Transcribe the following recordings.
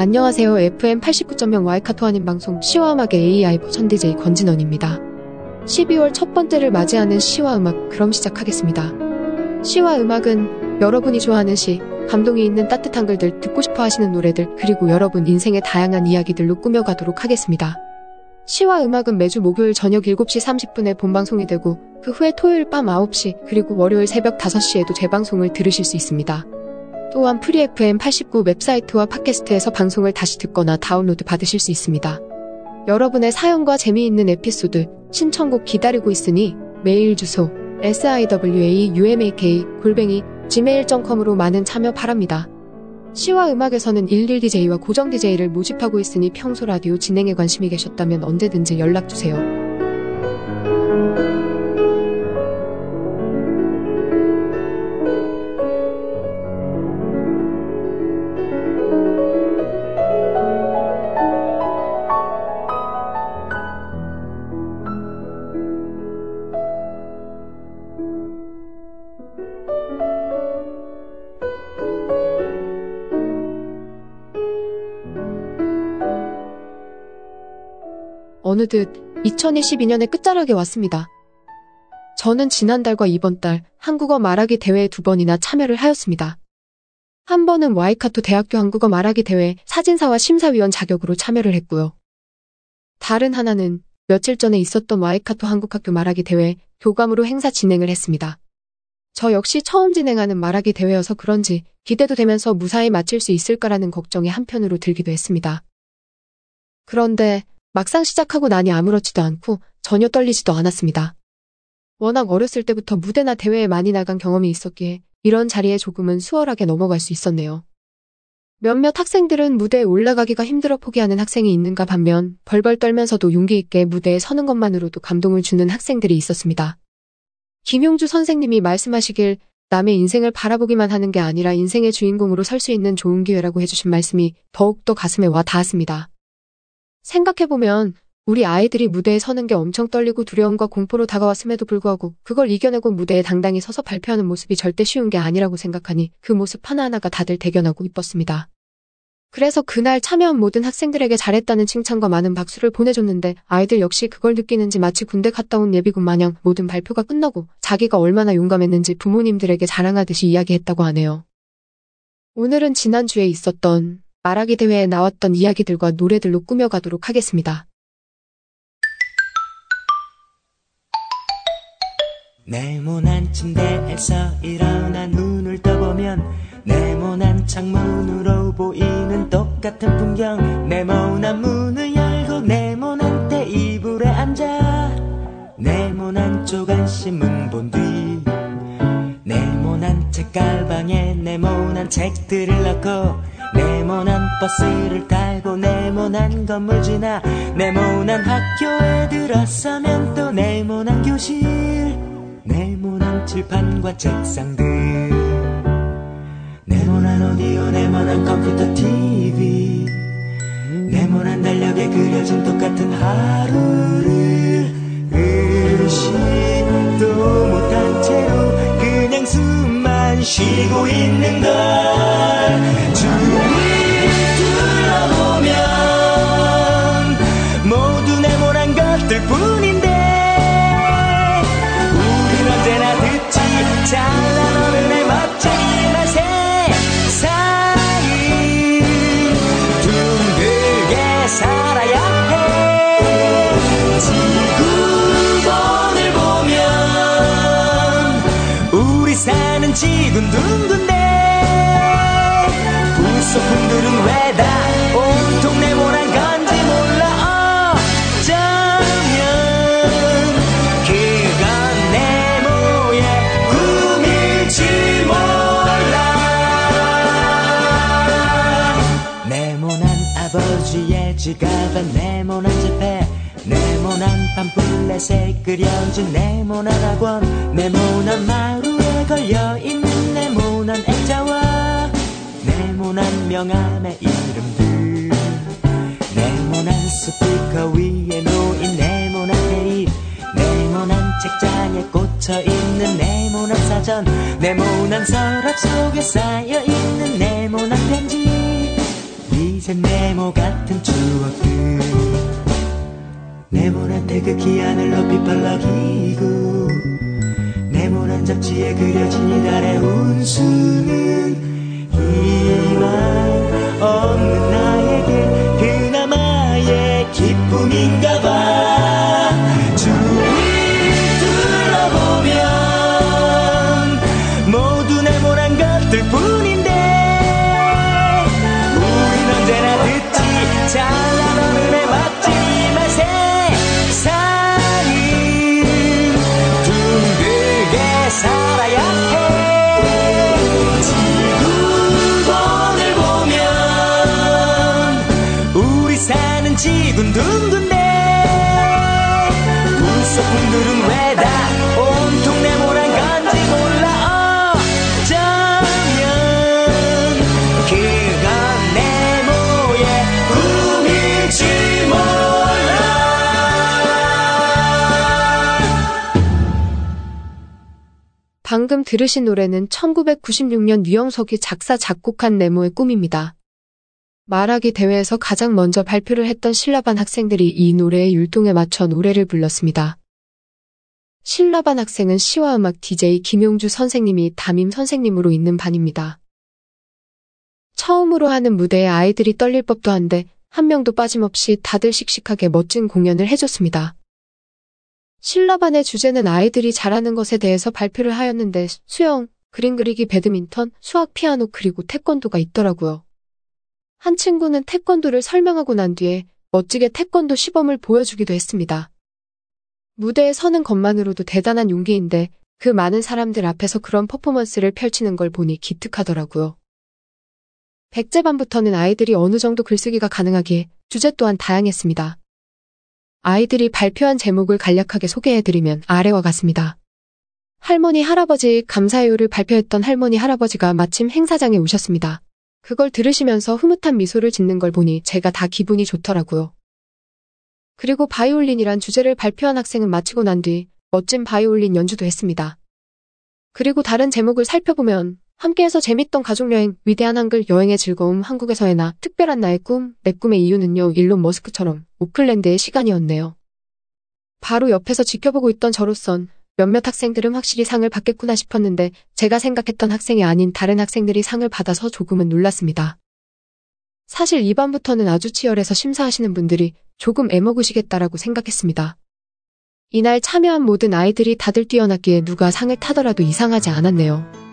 안녕하세요. FM 89.0 와이카토 아닌 방송 시와 음악의 AI 버전 DJ 권진원입니다. 12월 첫 번째를 맞이하는 시와 음악 그럼 시작하겠습니다. 시와 음악은 여러분이 좋아하는 시, 감동이 있는 따뜻한 글들, 듣고 싶어 하시는 노래들, 그리고 여러분 인생의 다양한 이야기들로 꾸며가도록 하겠습니다. 시와 음악은 매주 목요일 저녁 7시 30분에 본방송이 되고 그 후에 토요일 밤 9시 그리고 월요일 새벽 5시에도 재방송을 들으실 수 있습니다. 또한 Free FM 89 웹사이트와 팟캐스트에서 방송을 다시 듣거나 다운로드 받으실 수 있습니다. 여러분의 사연과 재미있는 에피소드, 신청곡 기다리고 있으니 메일 주소 siwaumak 골뱅이 gmail.com으로 많은 참여 바랍니다. 시와 음악에서는 11DJ와 고정 DJ를 모집하고 있으니 평소 라디오 진행에 관심이 계셨다면 언제든지 연락주세요. 어느덧 2022년의 끝자락에 왔습니다. 저는 지난달과 이번 달 한국어 말하기 대회에 두 번이나 참여를 하였습니다. 한 번은 와이카토 대학교 한국어 말하기 대회 사진사와 심사위원 자격으로 참여를 했고요. 다른 하나는 며칠 전에 있었던 와이카토 한국학교 말하기 대회 교감으로 행사 진행을 했습니다. 저 역시 처음 진행하는 말하기 대회여서 그런지 기대도 되면서 무사히 마칠 수 있을까라는 걱정이 한편으로 들기도 했습니다. 그런데 막상 시작하고 나니 아무렇지도 않고 전혀 떨리지도 않았습니다. 워낙 어렸을 때부터 무대나 대회에 많이 나간 경험이 있었기에 이런 자리에 조금은 수월하게 넘어갈 수 있었네요. 몇몇 학생들은 무대에 올라가기가 힘들어 포기하는 학생이 있는가 반면 벌벌 떨면서도 용기 있게 무대에 서는 것만으로도 감동을 주는 학생들이 있었습니다. 김용주 선생님이 말씀하시길 남의 인생을 바라보기만 하는 게 아니라 인생의 주인공으로 설 수 있는 좋은 기회라고 해주신 말씀이 더욱더 가슴에 와 닿았습니다. 생각해보면 우리 아이들이 무대에 서는 게 엄청 떨리고 두려움과 공포로 다가왔음에도 불구하고 그걸 이겨내고 무대에 당당히 서서 발표하는 모습이 절대 쉬운 게 아니라고 생각하니 그 모습 하나하나가 다들 대견하고 이뻤습니다. 그래서 그날 참여한 모든 학생들에게 잘했다는 칭찬과 많은 박수를 보내줬는데 아이들 역시 그걸 느끼는지 마치 군대 갔다 온 예비군 마냥 모든 발표가 끝나고 자기가 얼마나 용감했는지 부모님들에게 자랑하듯이 이야기했다고 하네요. 오늘은 지난주에 있었던 말하기 대회에 나왔던 이야기들과 노래들로 꾸며가도록 하겠습니다. 네모난 침대에서 일어나 눈을 떠보면 네모난 창문으로 보이는 똑같은 풍경. 네모난 문을 열고 네모난 테이블에 앉아. 네모난 조간신문 본 뒤. 네모난 책가방에 네모난 책들을 넣고 네모난 버스를 타고 네모난 건물 지나 네모난 학교에 들어서면 또 네모난 교실 네모난 칠판과 책상들 네모난 오디오 네모난 컴퓨터 TV 네모난 달력에 그려진 똑같은 하루를 의식 쉬고 있는 걸 밤불렛에 끓여진 네모난 학원 네모난 마루에 걸려있는 네모난 액자와 네모난 명함의 이름들. 네모난 스피커 위에 놓인 네모난 테잎 네모난 책장에 꽂혀있는 네모난 사전 네모난 서랍 속에 쌓여있는 네모난 편지. 이제 네모 같은 추억들 네모난 태극기 하늘로 빗발라기고 네모난 잡지에 그려진 이달의 운수는 희망 없는 나에게 그나마의 기쁨인가 봐. 주 방금 들으신 노래는 1996년 유영석이 작사, 작곡한 네모의 꿈입니다. 말하기 대회에서 가장 먼저 발표를 했던 신라반 학생들이 이 노래의 율동에 맞춰 노래를 불렀습니다. 신라반 학생은 시와 음악 DJ 김용주 선생님이 담임 선생님으로 있는 반입니다. 처음으로 하는 무대에 아이들이 떨릴 법도 한데 한 명도 빠짐없이 다들 씩씩하게 멋진 공연을 해줬습니다. 신라반의 주제는 아이들이 잘하는 것에 대해서 발표를 하였는데 수영, 그림 그리기, 배드민턴, 수학, 피아노 그리고 태권도가 있더라고요. 한 친구는 태권도를 설명하고 난 뒤에 멋지게 태권도 시범을 보여주기도 했습니다. 무대에 서는 것만으로도 대단한 용기인데 그 많은 사람들 앞에서 그런 퍼포먼스를 펼치는 걸 보니 기특하더라고요. 백제반부터는 아이들이 어느 정도 글쓰기가 가능하기에 주제 또한 다양했습니다. 아이들이 발표한 제목을 간략하게 소개해드리면 아래와 같습니다. 할머니 할아버지 감사해요를 발표했던 할머니 할아버지가 마침 행사장에 오셨습니다. 그걸 들으시면서 흐뭇한 미소를 짓는 걸 보니 제가 다 기분이 좋더라고요. 그리고 바이올린이란 주제를 발표한 학생은 마치고 난 뒤 멋진 바이올린 연주도 했습니다. 그리고 다른 제목을 살펴보면 함께해서 재밌던 가족여행, 위대한 한글, 여행의 즐거움, 한국에서의 나, 특별한 나의 꿈, 내 꿈의 이유는요, 일론 머스크처럼 오클랜드의 시간이었네요. 바로 옆에서 지켜보고 있던 저로선 몇몇 학생들은 확실히 상을 받겠구나 싶었는데 제가 생각했던 학생이 아닌 다른 학생들이 상을 받아서 조금은 놀랐습니다. 사실 2반부터는 아주 치열해서 심사하시는 분들이 조금 애먹으시겠다라고 생각했습니다. 이날 참여한 모든 아이들이 다들 뛰어났기에 누가 상을 타더라도 이상하지 않았네요.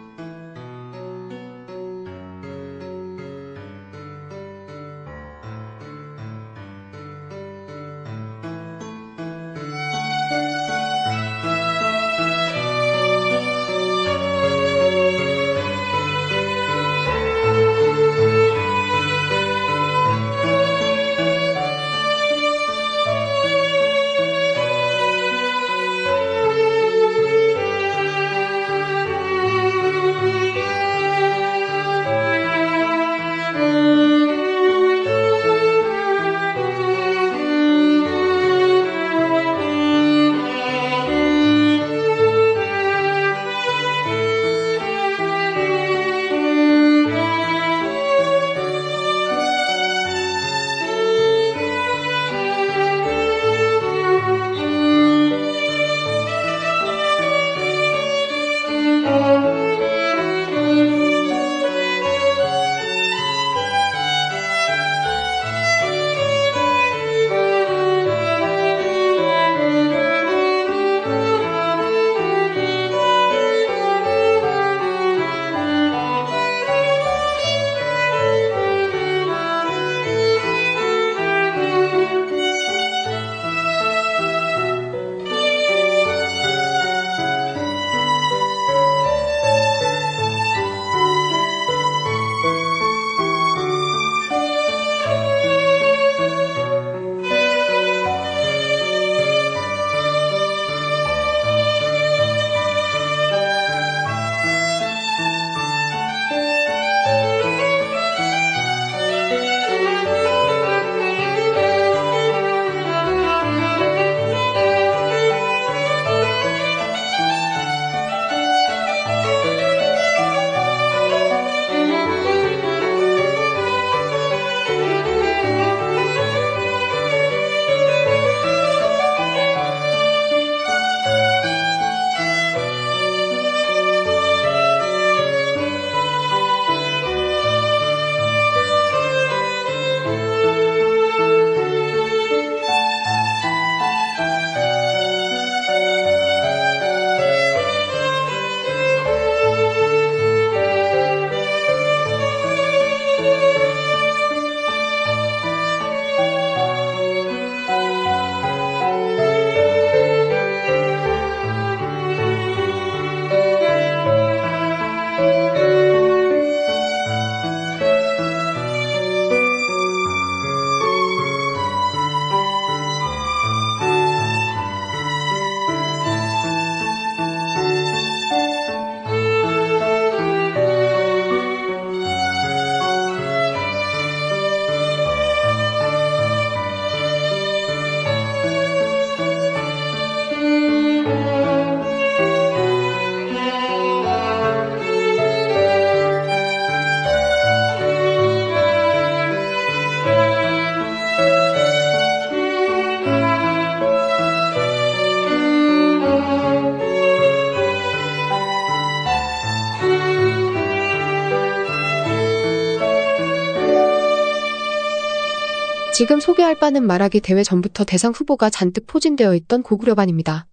지금 소개할 바는 말하기 대회 전부터 대상 후보가 잔뜩 포진되어 있던 고구려반입니다.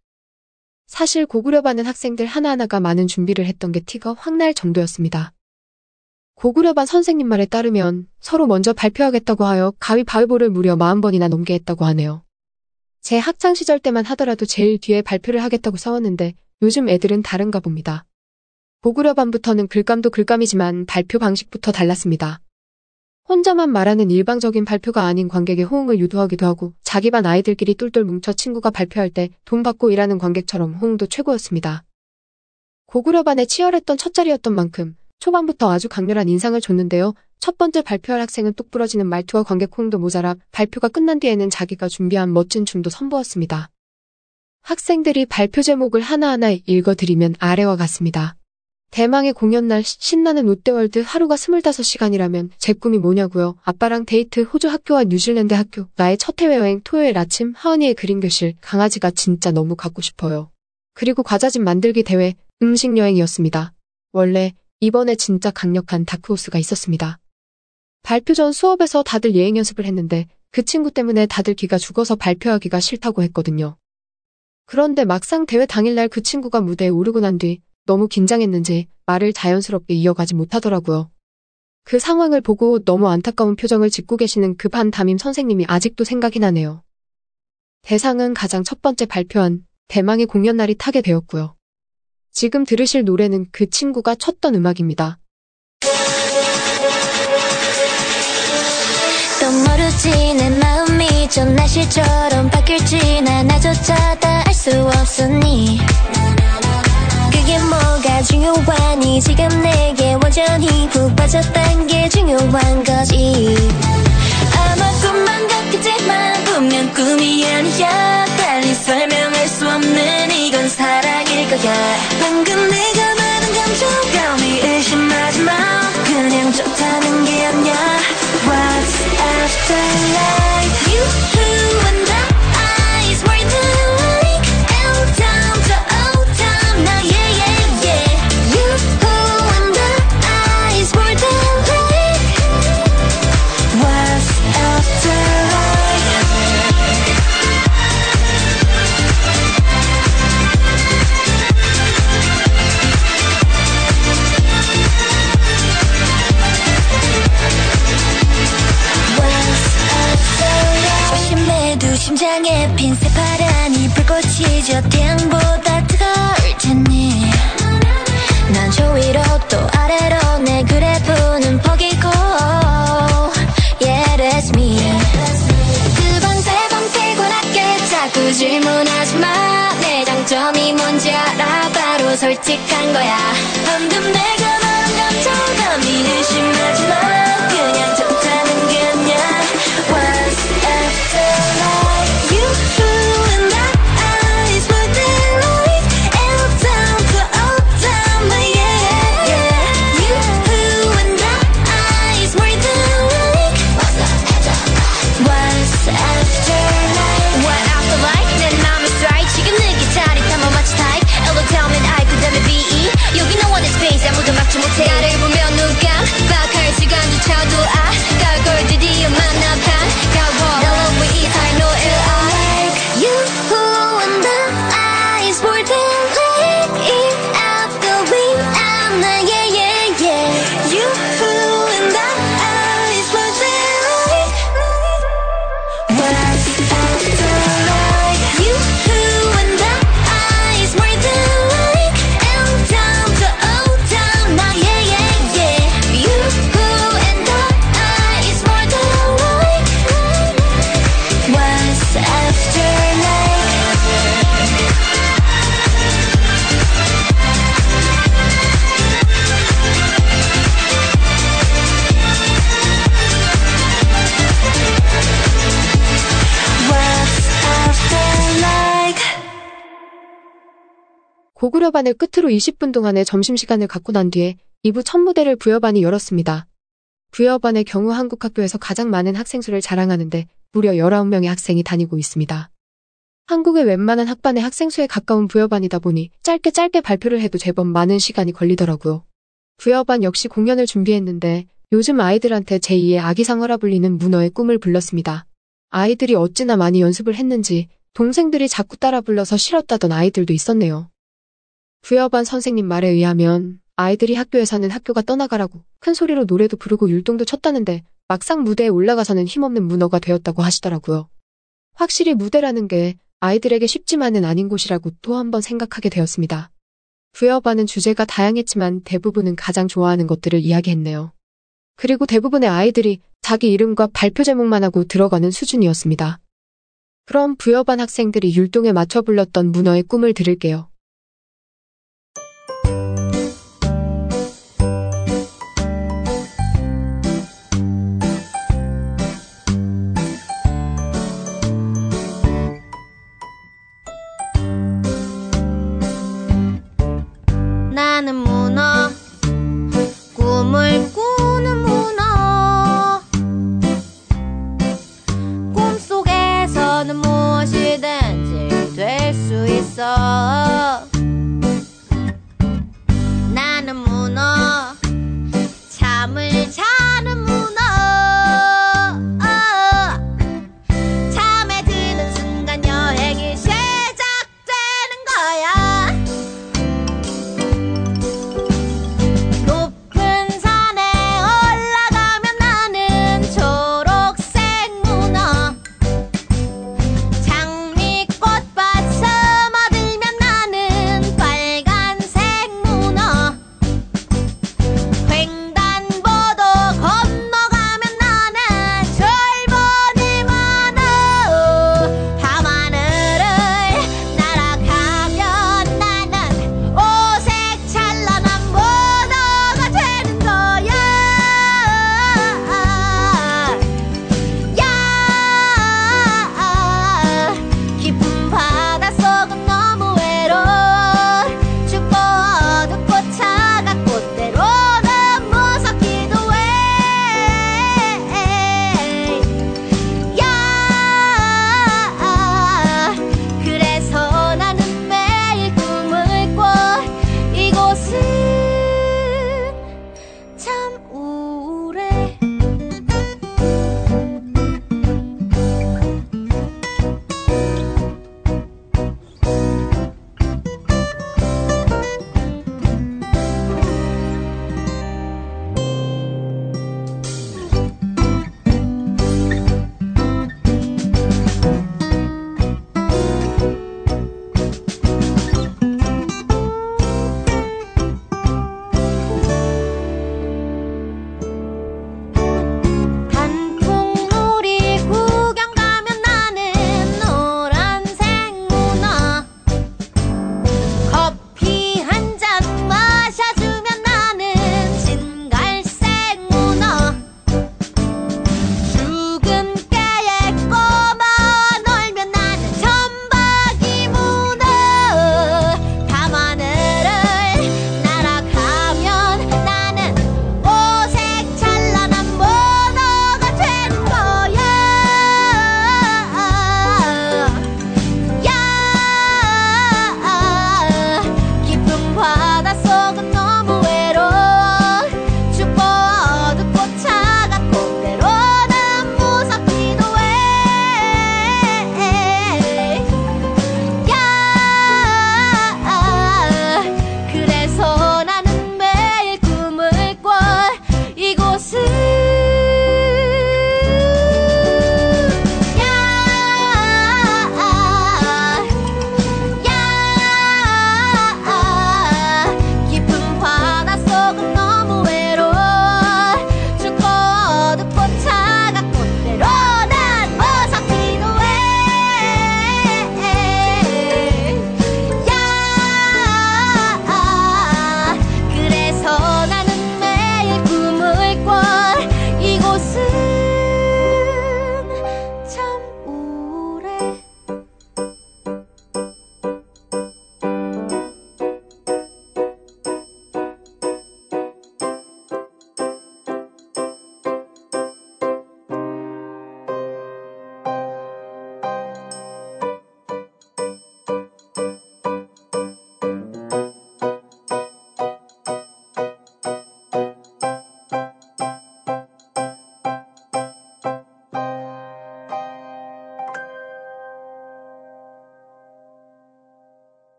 사실 고구려반은 학생들 하나하나가 많은 준비를 했던 게 티가 확 날 정도였습니다. 고구려반 선생님 말에 따르면 서로 먼저 발표하겠다고 하여 가위바위보를 무려 40번이나 넘게 했다고 하네요. 제 학창시절 때만 하더라도 제일 뒤에 발표를 하겠다고 싸웠는데 요즘 애들은 다른가 봅니다. 고구려반부터는 글감도 글감이지만 발표 방식부터 달랐습니다. 혼자만 말하는 일방적인 발표가 아닌 관객의 호응을 유도하기도 하고 자기 반 아이들끼리 똘똘 뭉쳐 친구가 발표할 때 돈 받고 일하는 관객처럼 호응도 최고였습니다. 고구려 반에 치열했던 첫 자리였던 만큼 초반부터 아주 강렬한 인상을 줬는데요. 첫 번째 발표할 학생은 똑 부러지는 말투와 관객 호응도 모자라 발표가 끝난 뒤에는 자기가 준비한 멋진 춤도 선보였습니다. 학생들이 발표 제목을 하나하나 읽어드리면 아래와 같습니다. 대망의 공연 날 신나는 롯데월드 하루가 25시간이라면 제 꿈이 뭐냐고요. 아빠랑 데이트 호주 학교와 뉴질랜드 학교 나의 첫 해외여행 토요일 아침 하은이의 그림 교실 강아지가 진짜 너무 갖고 싶어요. 그리고 과자집 만들기 대회 음식 여행이었습니다. 원래 이번에 진짜 강력한 다크호스가 있었습니다. 발표 전 수업에서 다들 예행 연습을 했는데 그 친구 때문에 다들 기가 죽어서 발표하기가 싫다고 했거든요. 그런데 막상 대회 당일날 그 친구가 무대에 오르고 난 뒤 너무 긴장했는지 말을 자연스럽게 이어가지 못하더라고요. 그 상황을 보고 너무 안타까운 표정을 짓고 계시는 그반 담임 선생님이 아직도 생각이 나네요. 대상은 가장 첫 번째 발표한 대망의 공연 날이 타게 되었고요. 지금 들으실 노래는 그 친구가 쳤던 음악입니다. 또 모르지 내 마음이 좀 날씨처럼 바뀔지 난 나조차 다 알 수 없으니 중요하니 지금 내게 완전히 푹 빠졌단 게 중요한 거지. 아마 꿈만 같겠지만 분명 꿈이 아니야. 달리 설명할 수 없는 이건 사랑일 거야. 방금 내가 말한 감정감이 의심하지 마. 그냥 좋다는 게 아니야. What's after life 심장에 핀 새파란 이 불꽃이 저 태양보다 뜨거울 테니 난저 위로 또 아래로 내 그래프는 포기고. Yeah that's me. 두번 세 번 피곤하게 자꾸 질문하지 마내 장점이 뭔지 알아? 바로 솔직한 거야. 방금 내가 말한 감정감이 의심하지 마. 그냥 좋다는 What's till now. 고구려반을 끝으로 20분 동안의 점심시간을 갖고 난 뒤에 2부 첫 무대를 부여반이 열었습니다. 부여반의 경우 한국 학교에서 가장 많은 학생 수를 자랑하는데 무려 19명의 학생이 다니고 있습니다. 한국의 웬만한 학반의 학생 수에 가까운 부여반이다 보니 짧게 짧게 발표를 해도 제법 많은 시간이 걸리더라고요. 부여반 역시 공연을 준비했는데 요즘 아이들한테 제2의 아기상어라 불리는 문어의 꿈을 불렀습니다. 아이들이 어찌나 많이 연습을 했는지 동생들이 자꾸 따라 불러서 싫었다던 아이들도 있었네요. 부여반 선생님 말에 의하면 아이들이 학교에서는 학교가 떠나가라고 큰 소리로 노래도 부르고 율동도 쳤다는데 막상 무대에 올라가서는 힘없는 문어가 되었다고 하시더라고요. 확실히 무대라는 게 아이들에게 쉽지만은 아닌 곳이라고 또 한 번 생각하게 되었습니다. 부여반은 주제가 다양했지만 대부분은 가장 좋아하는 것들을 이야기했네요. 그리고 대부분의 아이들이 자기 이름과 발표 제목만 하고 들어가는 수준이었습니다. 그럼 부여반 학생들이 율동에 맞춰 불렀던 문어의 꿈을 들을게요.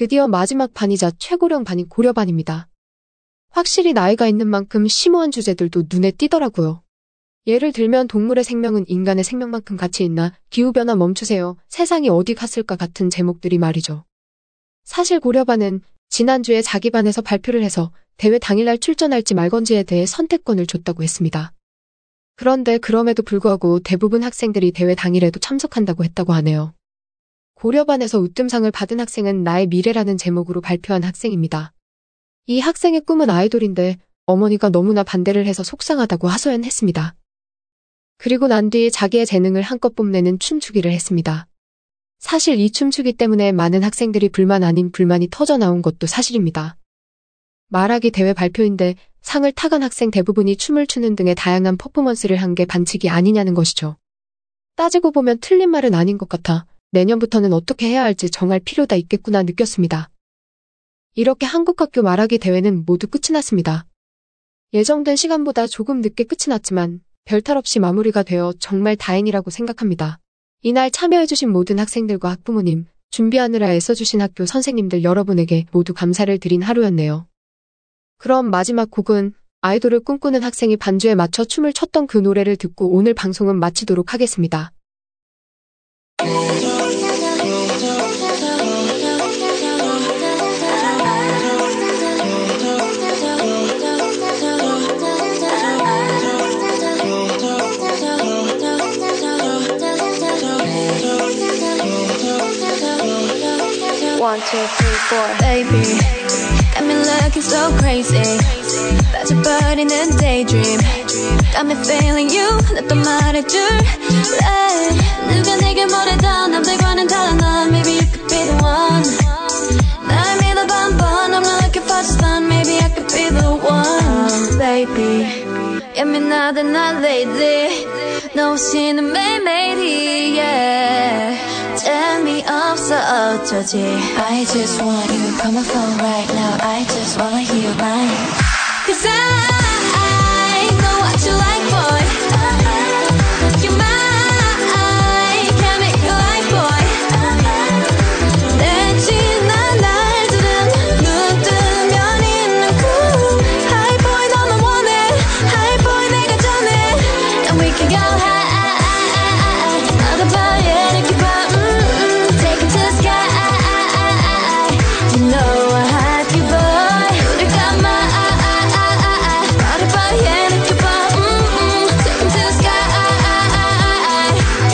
드디어 마지막 반이자 최고령 반인 고려반입니다. 확실히 나이가 있는 만큼 심오한 주제들도 눈에 띄더라고요. 예를 들면 동물의 생명은 인간의 생명만큼 가치 있나, 기후변화 멈추세요, 세상이 어디 갔을까 같은 제목들이 말이죠. 사실 고려반은 지난주에 자기 반에서 발표를 해서 대회 당일날 출전할지 말건지에 대해 선택권을 줬다고 했습니다. 그런데 그럼에도 불구하고 대부분 학생들이 대회 당일에도 참석한다고 했다고 하네요. 고려반에서 우뜸상을 받은 학생은 나의 미래라는 제목으로 발표한 학생입니다. 이 학생의 꿈은 아이돌인데 어머니가 너무나 반대를 해서 속상하다고 하소연했습니다. 그리고 난 뒤 자기의 재능을 한껏 뽐내는 춤추기를 했습니다. 사실 이 춤추기 때문에 많은 학생들이 불만 아닌 불만이 터져 나온 것도 사실입니다. 말하기 대회 발표인데 상을 타간 학생 대부분이 춤을 추는 등의 다양한 퍼포먼스를 한 게 반칙이 아니냐는 것이죠. 따지고 보면 틀린 말은 아닌 것 같아 내년부터는 어떻게 해야 할지 정할 필요가 있겠구나 느꼈습니다. 이렇게 한국학교 말하기 대회는 모두 끝이 났습니다. 예정된 시간보다 조금 늦게 끝이 났지만 별탈 없이 마무리가 되어 정말 다행이라고 생각합니다. 이날 참여해주신 모든 학생들과 학부모님, 준비하느라 애써주신 학교 선생님들 여러분에게 모두 감사를 드린 하루였네요. 그럼 마지막 곡은 아이돌을 꿈꾸는 학생이 반주에 맞춰 춤을 췄던 그 노래를 듣고 오늘 방송은 마치도록 하겠습니다. One, two, three, four. Baby, me looking so crazy. 빠져버리는 daydream. Got me feeling you. 나또 말해줄래? 누가 내게 뭐래도 남들과는 달라 넌. Maybe you could be the one. 날 믿어봐 한번. I'm not looking for just fun. Maybe I could be the one. Baby, 예민하다 난 lately. 너 없이는 매일매일이 yeah. turn me up so dirty. I just want you, come on phone right now. I just wanna hear you. Cause I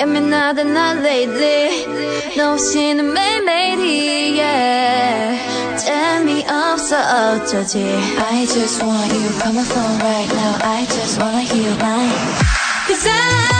예민하다 난 lately 너 없이는 매일매일이 yeah 재미없어 어쩌지 I just want you Call my phone right now I just wanna hear your line Cause I